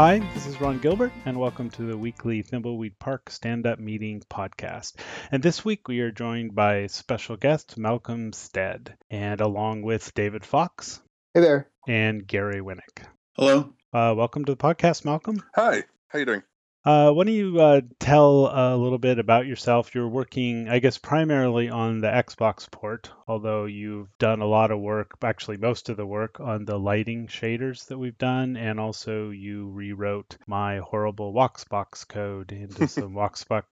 Hi, this is Ron Gilbert, and welcome to the weekly Thimbleweed Park Stand Up Meeting podcast. And this week we are joined by special guest Malcolm Stead, and along with David Fox. Hey there. And Gary Winnick. Hello. Uh, welcome to the podcast, Malcolm. Hi. How you doing? Uh, why don't you uh, tell a little bit about yourself? You're working, I guess, primarily on the Xbox port, although you've done a lot of work, actually most of the work on the lighting shaders that we've done, and also you rewrote my horrible Voxbox code into some Voxbox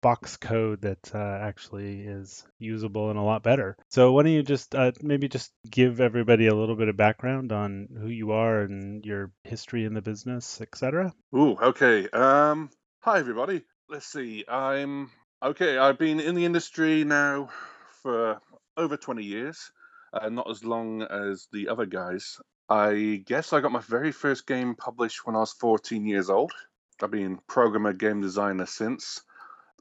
box code that uh, actually is usable and a lot better. So why don't you just uh, maybe just give everybody a little bit of background on who you are and your history in the business, etc. Ooh, okay. Um, hi everybody. Let's see. I'm okay. I've been in the industry now for over 20 years, uh, not as long as the other guys. I guess I got my very first game published when I was 14 years old. I've been programmer, game designer since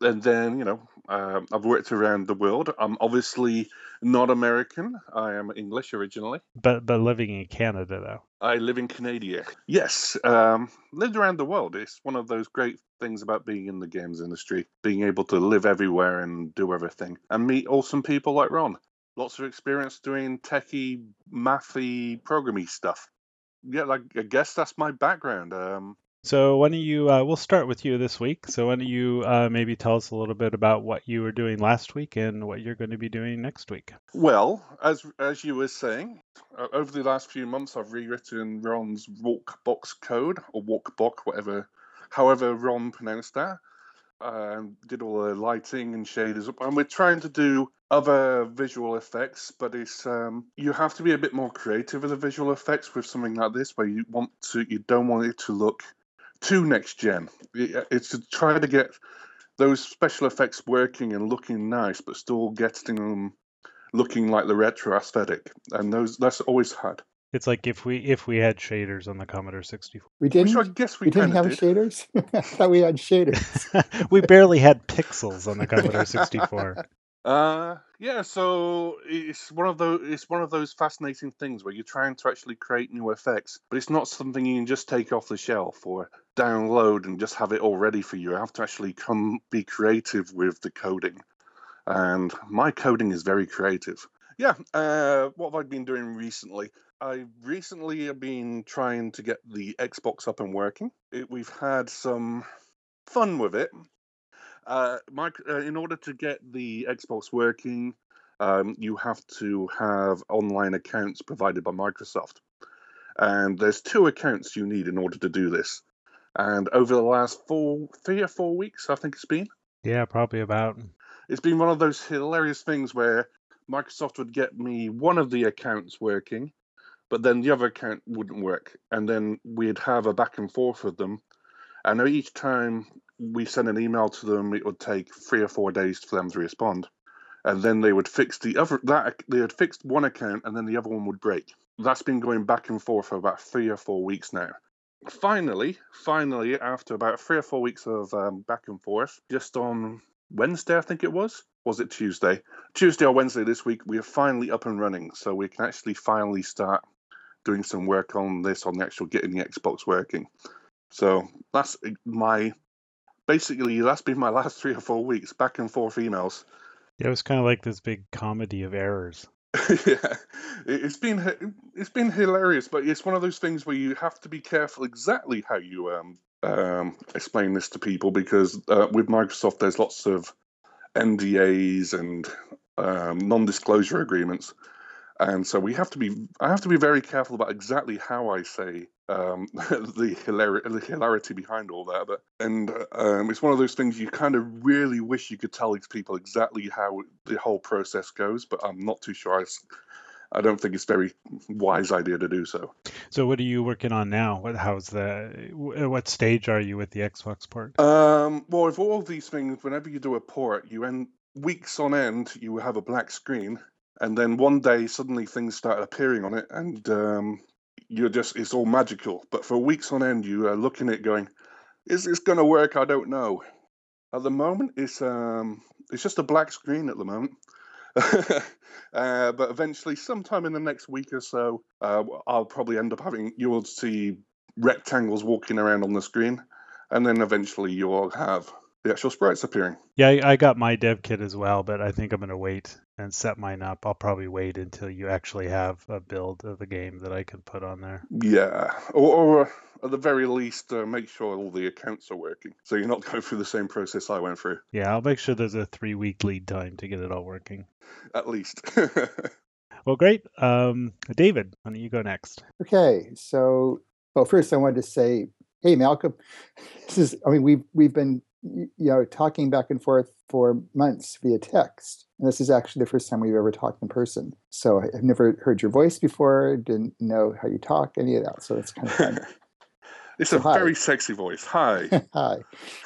and then you know uh, I've worked around the world. I'm obviously not American. I am English originally. But but living in Canada though. I live in Canada. Yes, um, lived around the world. It's one of those great things about being in the games industry, being able to live everywhere and do everything, and meet awesome people like Ron. Lots of experience doing techie, mathy, programmy stuff. Yeah, like I guess that's my background. Um, so why don't you? Uh, we'll start with you this week. So why don't you uh, maybe tell us a little bit about what you were doing last week and what you're going to be doing next week? Well, as as you were saying, uh, over the last few months, I've rewritten Ron's Walkbox code or Walkbox, whatever, however Ron pronounced that. Um, did all the lighting and shaders, and we're trying to do other visual effects, but it's um, you have to be a bit more creative with the visual effects with something like this, where you want to, you don't want it to look to next gen. It's to try to get those special effects working and looking nice, but still getting them looking like the retro aesthetic. And those that's always hard. It's like if we if we had shaders on the Commodore 64. We didn't. Which I guess we, we didn't have did. shaders. I thought we had shaders. we barely had pixels on the Commodore 64. Uh, yeah. So it's one of those. It's one of those fascinating things where you're trying to actually create new effects, but it's not something you can just take off the shelf or download and just have it all ready for you. You have to actually come be creative with the coding, and my coding is very creative. Yeah. Uh, what have I been doing recently? I recently have been trying to get the Xbox up and working. It, we've had some fun with it uh, Mike, uh, in order to get the Xbox working, um, you have to have online accounts provided by Microsoft. And there's two accounts you need in order to do this. And over the last four, three or four weeks, I think it's been. Yeah, probably about. It's been one of those hilarious things where Microsoft would get me one of the accounts working, but then the other account wouldn't work. And then we'd have a back and forth with them. And each time we send an email to them, it would take three or four days for them to respond, and then they would fix the other that they had fixed one account, and then the other one would break. That's been going back and forth for about three or four weeks now. Finally, finally, after about three or four weeks of um, back and forth, just on Wednesday, I think it was, was it Tuesday? Tuesday or Wednesday this week, we are finally up and running, so we can actually finally start doing some work on this, on the actual getting the Xbox working. So that's my basically that's been my last three or four weeks back and forth emails. Yeah it was kind of like this big comedy of errors. Yeah. It's been it's been hilarious but it's one of those things where you have to be careful exactly how you um, um, explain this to people because uh, with microsoft there's lots of ndas and um, non-disclosure agreements and so we have to be i have to be very careful about exactly how i say um, the, hilarity, the hilarity behind all that but and um, it's one of those things you kind of really wish you could tell these people exactly how the whole process goes but i'm not too sure. I, I don't think it's a very wise idea to do so. So what are you working on now? What how's the what stage are you with the xbox port? Um, well with all these things whenever you do a port you end weeks on end you have a black screen and then one day suddenly things start appearing on it and um, you're just it's all magical. But for weeks on end you are looking at going is this going to work? I don't know. At the moment it's um it's just a black screen at the moment. Uh, but eventually sometime in the next week or so uh, i'll probably end up having you will see rectangles walking around on the screen, and then eventually you'll have the actual sprites appearing. Yeah, I, I got my dev kit as well, but I think I'm going to wait and set mine up. I'll probably wait until you actually have a build of the game that I can put on there. Yeah, or, or uh, at the very least, uh, make sure all the accounts are working, so you're not going through the same process I went through. Yeah, I'll make sure there's a three week lead time to get it all working. At least. Well, great. Um, David, why don't you go next? Okay, so well, first I wanted to say, hey, Malcolm, this is. I mean, we've we've been you know talking back and forth for months via text, and this is actually the first time we've ever talked in person. So I've never heard your voice before, didn't know how you talk, any of that. So it's kind of fun. it's So a hi. very sexy voice. Hi. Hi.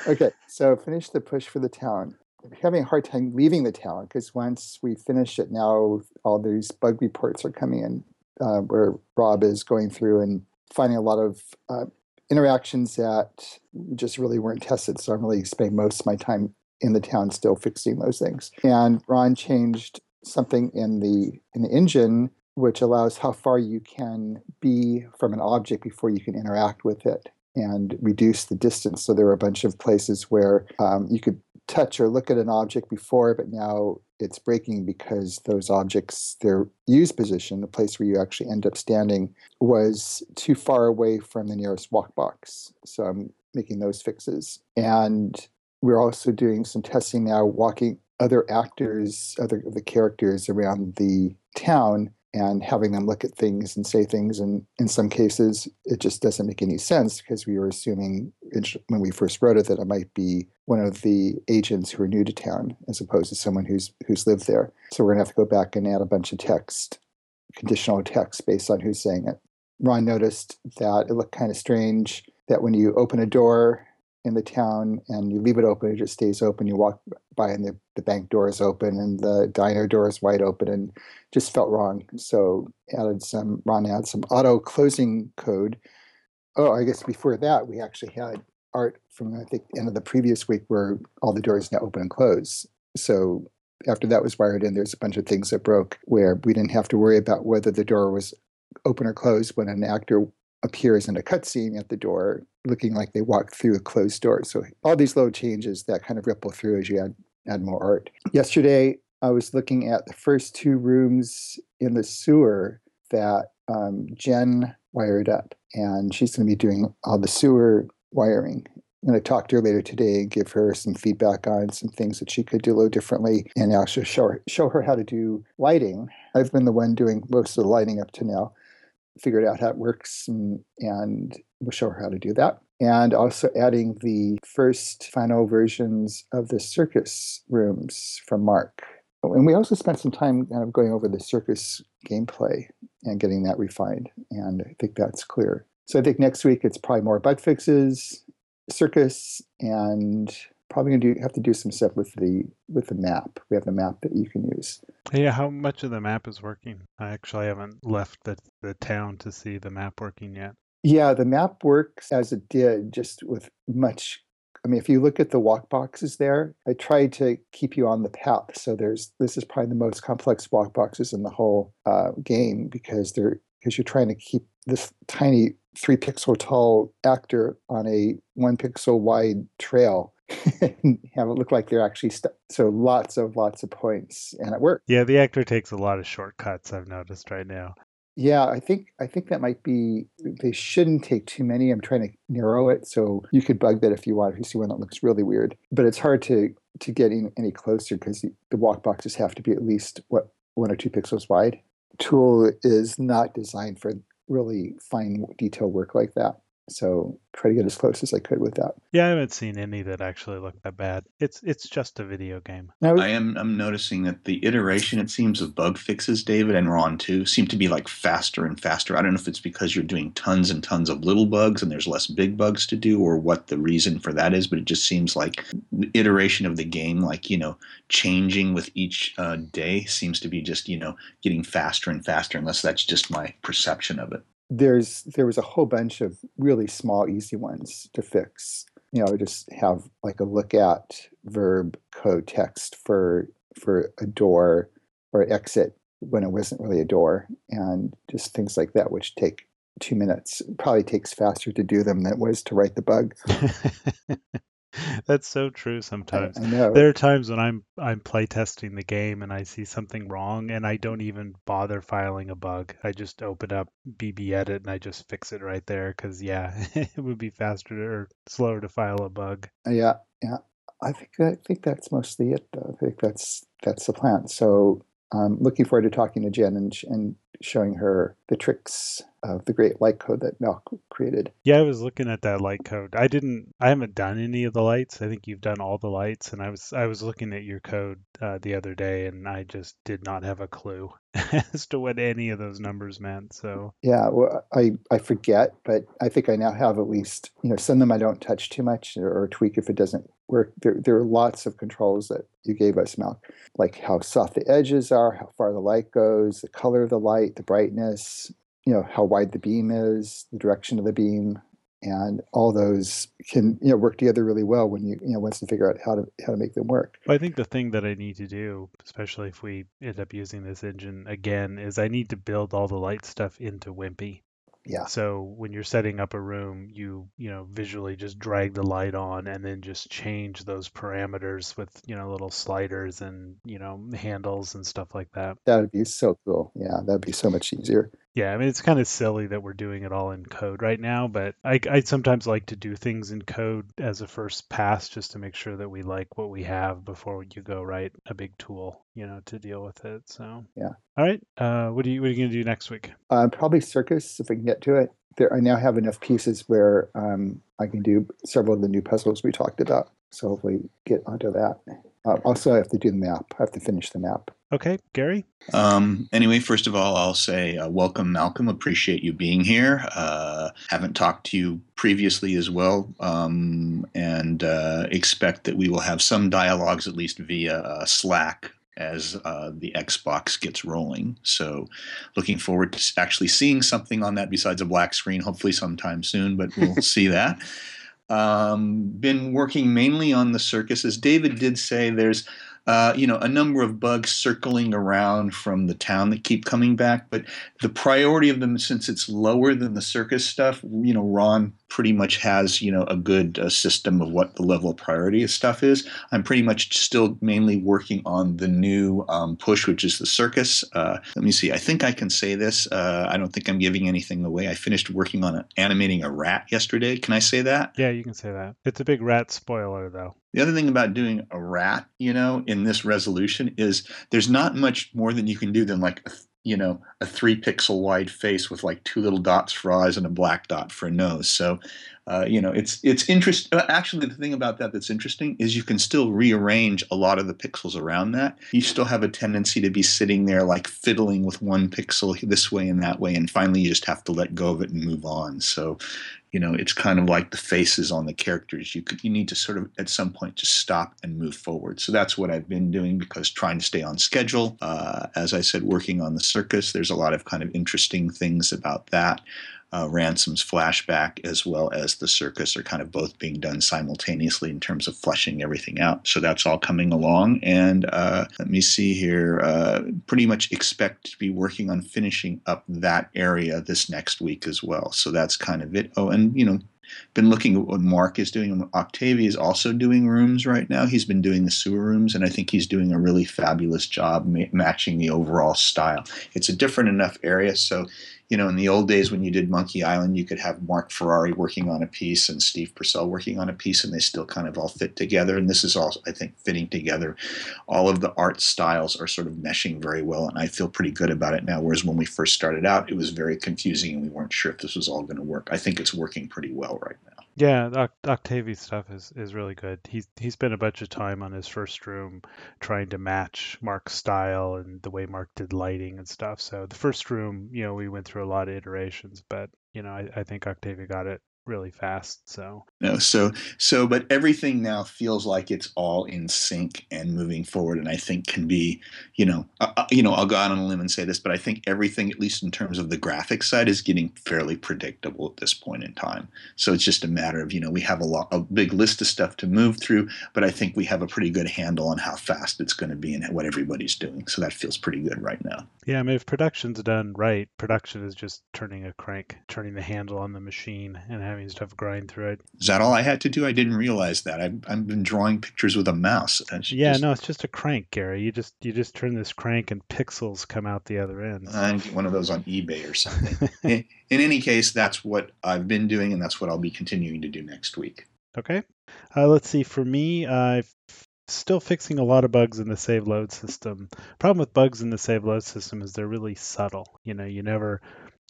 Okay, so finish the push for the town. I'm having a hard time leaving the town because once we finish it now, all these bug reports are coming in uh, where Rob is going through and finding a lot of uh, interactions that just really weren't tested. So I'm really spending most of my time in the town still fixing those things. And Ron changed something in the in the engine which allows how far you can be from an object before you can interact with it and reduce the distance. So there are a bunch of places where um, you could touch or look at an object before, but now it's breaking because those objects, their use position, the place where you actually end up standing, was too far away from the nearest walk box. So I'm making those fixes. And we're also doing some testing now, walking other actors, other the characters around the town and having them look at things and say things. And in some cases, it just doesn't make any sense because we were assuming when we first wrote it that it might be one of the agents who are new to town as opposed to someone who's who's lived there. So we're gonna have to go back and add a bunch of text, conditional text based on who's saying it. Ron noticed that it looked kind of strange that when you open a door in the town and you leave it open, it just stays open. You walk by and the, the bank door is open and the diner door is wide open and just felt wrong. So added some Ron added some auto closing code. Oh, I guess before that we actually had art from I think end of the previous week where all the doors now open and close. So after that was wired in, there's a bunch of things that broke where we didn't have to worry about whether the door was open or closed when an actor appears in a cutscene at the door looking like they walk through a closed door. So all these little changes that kind of ripple through as you add add more art. Yesterday I was looking at the first two rooms in the sewer that um, Jen wired up, and she's going to be doing all the sewer wiring. I'm going to talk to her later today and give her some feedback on some things that she could do a little differently and also show her, show her how to do lighting. I've been the one doing most of the lighting up to now figured out how it works and, and we'll show her how to do that. And also adding the first final versions of the circus rooms from Mark. And we also spent some time kind of going over the circus gameplay and getting that refined. And I think that's clear. So I think next week it's probably more bug fixes, circus, and probably gonna have to do some stuff with the with the map. We have the map that you can use. Yeah, how much of the map is working? I actually haven't left the, the town to see the map working yet. Yeah, the map works as it did, just with much. I mean, if you look at the walk boxes there, I tried to keep you on the path. So there's this is probably the most complex walk boxes in the whole uh, game because they're because you're trying to keep this tiny three pixel tall actor on a one pixel wide trail and have it look like they're actually st- so lots of lots of points and it worked. Yeah, the actor takes a lot of shortcuts. I've noticed right now. Yeah, I think I think that might be. They shouldn't take too many. I'm trying to narrow it so you could bug that if you want. If you see one that looks really weird, but it's hard to to get in any closer because the, the walk boxes have to be at least what one or two pixels wide. Tool is not designed for really fine detail work like that. So try to get as close as I could with that. Yeah, I haven't seen any that actually look that bad. It's it's just a video game. Now, I am I'm noticing that the iteration it seems of bug fixes, David and Ron too, seem to be like faster and faster. I don't know if it's because you're doing tons and tons of little bugs and there's less big bugs to do or what the reason for that is, but it just seems like the iteration of the game, like, you know, changing with each uh, day seems to be just, you know, getting faster and faster, unless that's just my perception of it. There's there was a whole bunch of really small, easy ones to fix. You know, just have like a look at verb code text for for a door or exit when it wasn't really a door, and just things like that, which take two minutes. It probably takes faster to do them than it was to write the bug. That's so true sometimes. I know. There are times when I'm I'm playtesting the game and I see something wrong and I don't even bother filing a bug. I just open up BBEdit and I just fix it right there because yeah, it would be faster to, or slower to file a bug. Yeah, yeah. I think I think that's mostly it. Though. I think that's that's the plan. So I'm looking forward to talking to Jen and and showing her the tricks of the great light code that Malk created. Yeah, I was looking at that light code. I didn't. I haven't done any of the lights. I think you've done all the lights, and I was I was looking at your code uh, the other day, and I just did not have a clue as to what any of those numbers meant. So Yeah, well, I I forget, but I think I now have at least you know some of them I don't touch too much or, or tweak if it doesn't work. There there are lots of controls that you gave us, Malk, like how soft the edges are, how far the light goes, the color of the light, the brightness, you know how wide the beam is, the direction of the beam, and all those can you know work together really well when you you know once you figure out how to how to make them work. I think the thing that I need to do, especially if we end up using this engine again, is I need to build all the light stuff into Wimpy. Yeah, So when you're setting up a room, you you know visually just drag the light on and then just change those parameters with you know little sliders and you know handles and stuff like that. that would be so cool. Yeah, that would be so much easier. Yeah, I mean it's kind of silly that we're doing it all in code right now, but I I sometimes like to do things in code as a first pass just to make sure that we like what we have before you go write a big tool, you know, to deal with it. So Yeah. All right. Uh, what are you what are you gonna do next week? Uh, probably circus if we can get to it. There, I now have enough pieces where um, I can do several of the new puzzles we talked about. So hopefully get onto that. Uh, also, I have to do the map. I have to finish the map. Okay, Gary. Um, anyway, first of all, I'll say uh, welcome, Malcolm. Appreciate you being here. Uh, haven't talked to you previously as well, um, and uh, expect that we will have some dialogues, at least via uh, Slack, as uh, the Xbox gets rolling. So, looking forward to actually seeing something on that besides a black screen, hopefully sometime soon, but we'll see that. Um, been working mainly on the circus. As David did say, there's uh, you know, a number of bugs circling around from the town that keep coming back. But the priority of them, since it's lower than the circus stuff, you know, Ron pretty much has, you know, a good uh, system of what the level of priority of stuff is. I'm pretty much still mainly working on the new um, push, which is the circus. Uh, let me see. I think I can say this. Uh, I don't think I'm giving anything away. I finished working on animating a rat yesterday. Can I say that? Yeah, you can say that. It's a big rat spoiler though. The other thing about doing a rat, you know, in this resolution is there's not much more than you can do than like, a, you know, a three pixel wide face with like two little dots for eyes and a black dot for a nose. So, uh, you know, it's it's interesting. Actually, the thing about that that's interesting is you can still rearrange a lot of the pixels around that. You still have a tendency to be sitting there like fiddling with one pixel this way and that way, and finally you just have to let go of it and move on. So, you know it's kind of like the faces on the characters you could you need to sort of at some point just stop and move forward so that's what i've been doing because trying to stay on schedule uh, as i said working on the circus there's a lot of kind of interesting things about that uh, Ransom's flashback as well as the circus are kind of both being done simultaneously in terms of fleshing everything out. So that's all coming along. And uh, let me see here. Uh, pretty much expect to be working on finishing up that area this next week as well. So that's kind of it. Oh, and you know, been looking at what Mark is doing. Octavi is also doing rooms right now. He's been doing the sewer rooms, and I think he's doing a really fabulous job ma- matching the overall style. It's a different enough area, so you know, in the old days when you did Monkey Island, you could have Mark Ferrari working on a piece and Steve Purcell working on a piece, and they still kind of all fit together. And this is all, I think, fitting together. All of the art styles are sort of meshing very well, and I feel pretty good about it now. Whereas when we first started out, it was very confusing, and we weren't sure if this was all going to work. I think it's working pretty well right now. Yeah, Oct- Octavi's stuff is, is really good. He's he spent a bunch of time on his first room trying to match Mark's style and the way Mark did lighting and stuff. So the first room, you know, we went through a lot of iterations, but you know, I, I think Octavi got it really fast. So no, so so, but everything now feels like it's all in sync and moving forward, and I think can be, you know, uh, uh, you know, I'll go out on a limb and say this, but I think everything, at least in terms of the graphic side, is getting fairly predictable at this point in time. So it's just a matter of, you know, we have a lot, a big list of stuff to move through, but I think we have a pretty good handle on how fast it's going to be and what everybody's doing. So that feels pretty good right now. Yeah, I mean, if production's done right, production is just turning a crank, turning the handle on the machine, and having stuff grind through it. Is that all I had to do? I didn't realize that. I've, I've been drawing pictures with a mouse. Yeah, just... no, it's just a crank, Gary. You just you just turn this crank, and pixels come out the other end. I get one of those on eBay or something. in, in any case, that's what I've been doing, and that's what I'll be continuing to do next week. Okay. Uh, let's see. For me, I've still fixing a lot of bugs in the save load system. Problem with bugs in the save load system is they're really subtle. You know, you never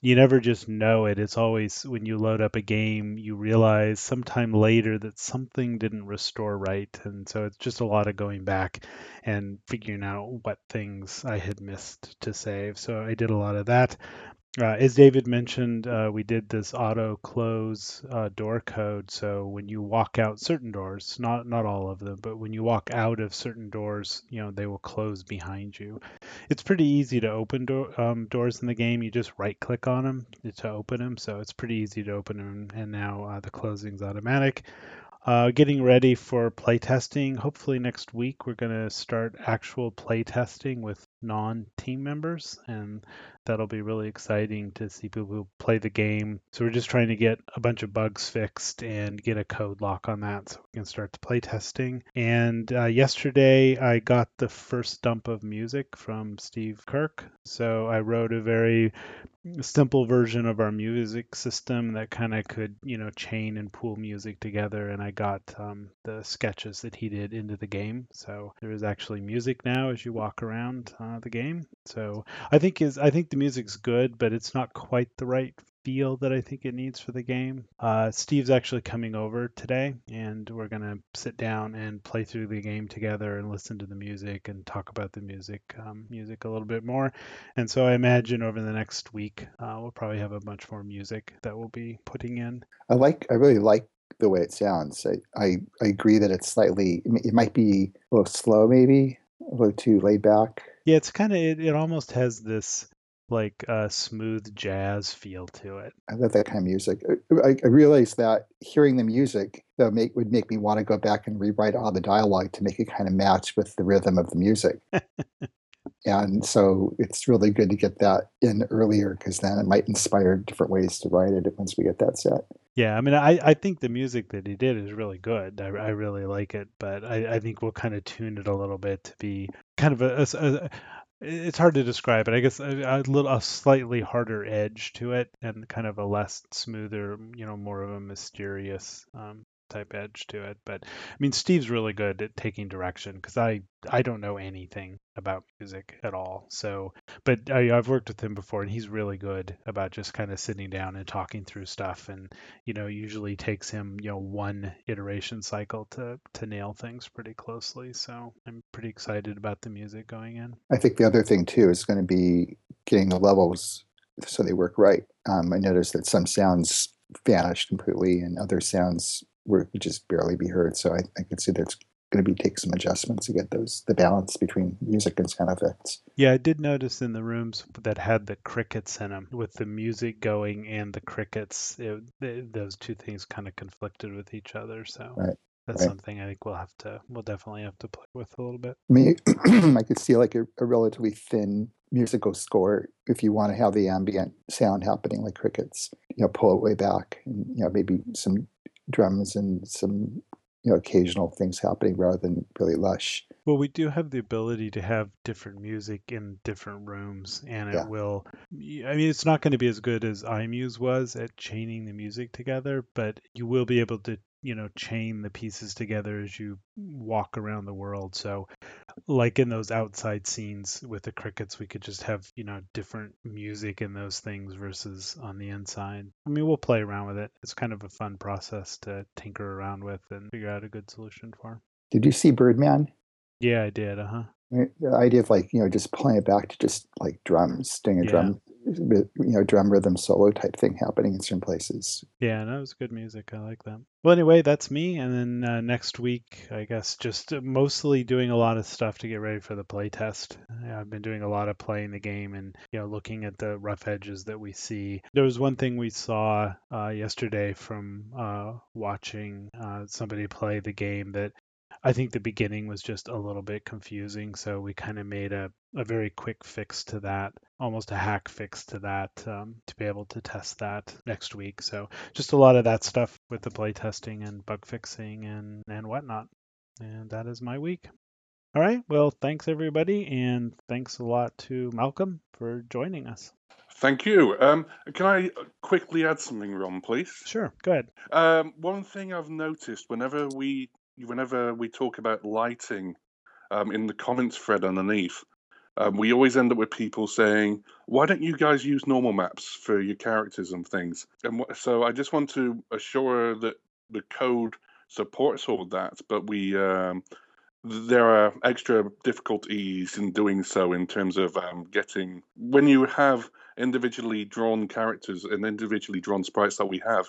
you never just know it. It's always when you load up a game, you realize sometime later that something didn't restore right. And so it's just a lot of going back and figuring out what things I had missed to save. So I did a lot of that. Uh, as David mentioned, uh, we did this auto close uh, door code. So when you walk out certain doors, not not all of them, but when you walk out of certain doors, you know they will close behind you. It's pretty easy to open um, doors in the game. You just right click on them to open them, so it's pretty easy to open them. And now uh, the closing's automatic. Uh, getting ready for playtesting. Hopefully next week we're going to start actual playtesting with non-team members, and that'll be really exciting to see people play the game. So we're just trying to get a bunch of bugs fixed and get a code lock on that, so we can start the playtesting. And uh, yesterday I got the first dump of music from Steve Kirk. So I wrote a very simple version of our music system that kind of could, you know, chain and pool music together. And I got um, the sketches that he did into the game. So there is actually music now as you walk around uh, the game. So I think is I think the music's good, but it's not quite the right feel that I think it needs for the game. Uh, Steve's actually coming over today, and we're going to sit down and play through the game together and listen to the music and talk about the music um, music a little bit more. And so I imagine over the next week uh, we'll probably have a bunch more music that we'll be putting in. I like I really like the way it sounds. I, I, I agree that it's slightly it might be a little slow maybe a little too laid back. Yeah, it's kind of it, it almost has this like a smooth jazz feel to it. I love that kind of music. I, I realized that hearing the music though make would make me want to go back and rewrite all the dialogue to make it kind of match with the rhythm of the music. and so it's really good to get that in earlier because then it might inspire different ways to write it once we get that set. Yeah, I mean, I, I think the music that he did is really good. I, I really like it, but I, I think we'll kind of tune it a little bit to be kind of a, a, a it's hard to describe it. I guess a, a, little a slightly harder edge to it, and kind of a less smoother, you know, more of a mysterious um, type edge to it. But I mean, Steve's really good at taking direction because I I don't know anything about music at all. So, but I, I've worked with him before, and he's really good about just kind of sitting down and talking through stuff. And you know, usually takes him you know one iteration cycle to to nail things pretty closely. So I'm pretty excited about the music going in. I think the other thing too is going to be getting the levels so they work right. Um, I noticed that some sounds vanished completely and other sounds were just barely be heard. So I, I could see there's going to be take some adjustments to get those the balance between music and sound effects. Yeah, I did notice in the rooms that had the crickets in them, with the music going and the crickets, it, it, those two things kind of conflicted with each other. So right. that's right. something I think we'll have to, we'll definitely have to play with a little bit. I mean, I could see like a, a relatively thin musical score if you want to have the ambient sound happening like crickets you know pull it way back and you know maybe some drums and some you know occasional things happening rather than really lush. Well, we do have the ability to have different music in different rooms, and it will. I mean, it's not going to be as good as iMuse was at chaining the music together, but you will be able to you know chain the pieces together as you walk around the world so like in those outside scenes with the crickets we could just have you know different music in those things versus on the inside. I mean we'll play around with it. It's kind of a fun process to tinker around with and figure out a good solution for. Did you see birdman? Yeah i did uh-huh. The idea of like you know just playing it back to just like drums doing a yeah. drum you know drum rhythm solo type thing happening in certain places. Yeah, no, it was good music. I like that. Well, anyway, that's me. And then uh, next week, I guess, just mostly doing a lot of stuff to get ready for the play playtest. I've been doing a lot of playing the game and you know looking at the rough edges that we see. There was one thing we saw uh, yesterday from uh, watching uh, somebody play the game that I think the beginning was just a little bit confusing, so we kind of made a, a very quick fix to that, almost a hack fix to that, um, to be able to test that next week. So just a lot of that stuff with the play testing and bug fixing and, and whatnot. And that is my week. All right. Well, thanks everybody, and thanks a lot to Malcolm for joining us. Thank you. Um, can I quickly add something, Ron, please? Sure. Go ahead. Um, one thing I've noticed whenever we whenever we talk about lighting um, in the comments thread underneath, um, we always end up with people saying, "Why don't you guys use normal maps for your characters and things?" And so I just want to assure that the code supports all of that, but we um, there are extra difficulties in doing so in terms of um, getting when you have individually drawn characters and individually drawn sprites that we have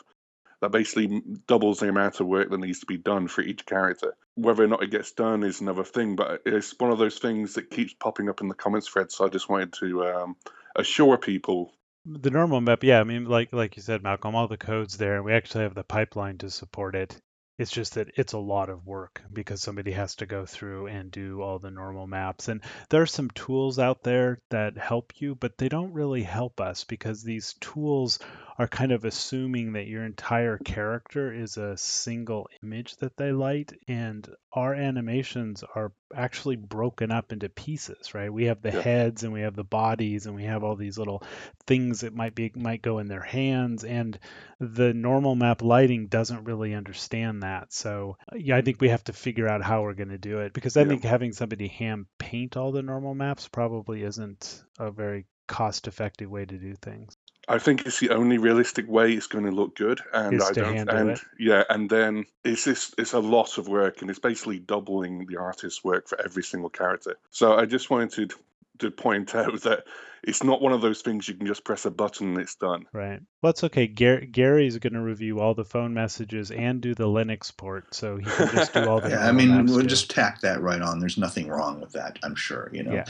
that basically doubles the amount of work that needs to be done for each character. Whether or not it gets done is another thing, but it's one of those things that keeps popping up in the comments thread. So I just wanted to um, assure people. The normal map, yeah. I mean, like like you said, Malcolm, all the codes there, and we actually have the pipeline to support it. It's just that it's a lot of work because somebody has to go through and do all the normal maps. And there are some tools out there that help you, but they don't really help us because these tools are kind of assuming that your entire character is a single image that they light and our animations are actually broken up into pieces right we have the Yeah. heads and we have the bodies and we have all these little things that might be might go in their hands and the normal map lighting doesn't really understand that so uh, yeah i mm. think we have to figure out how we're going to do it because i Yeah. think having somebody hand paint all the normal maps probably isn't a very cost effective way to do things I think it's the only realistic way it's going to look good, and Is I to don't. and it. yeah, and then it's just it's a lot of work, and it's basically doubling the artist's work for every single character. So I just wanted to, to point out that it's not one of those things you can just press a button and it's done. Right. Well, it's okay. Gar- Gary's going to review all the phone messages and do the Linux port, so he can just do all the. Yeah, I mean, we'll too. just tack that right on. There's nothing wrong with that. I'm sure. You know, Yeah,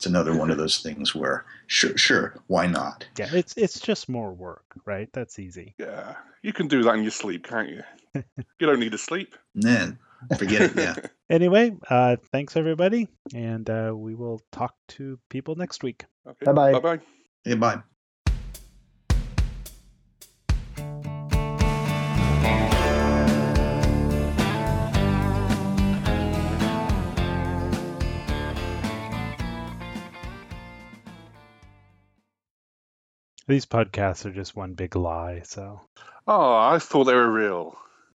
it's another one of those things where, sure, sure, why not? yeah. It's it's just more work, right? That's easy. Yeah, you can do that in your sleep, can't you? you don't need to sleep. Then forget it. Yeah. Anyway, uh, thanks everybody, and uh, we will talk to people next week. okay. Bye-bye. Bye bye. Hey, bye. These podcasts are just one big lie. So Oh, I thought they were real.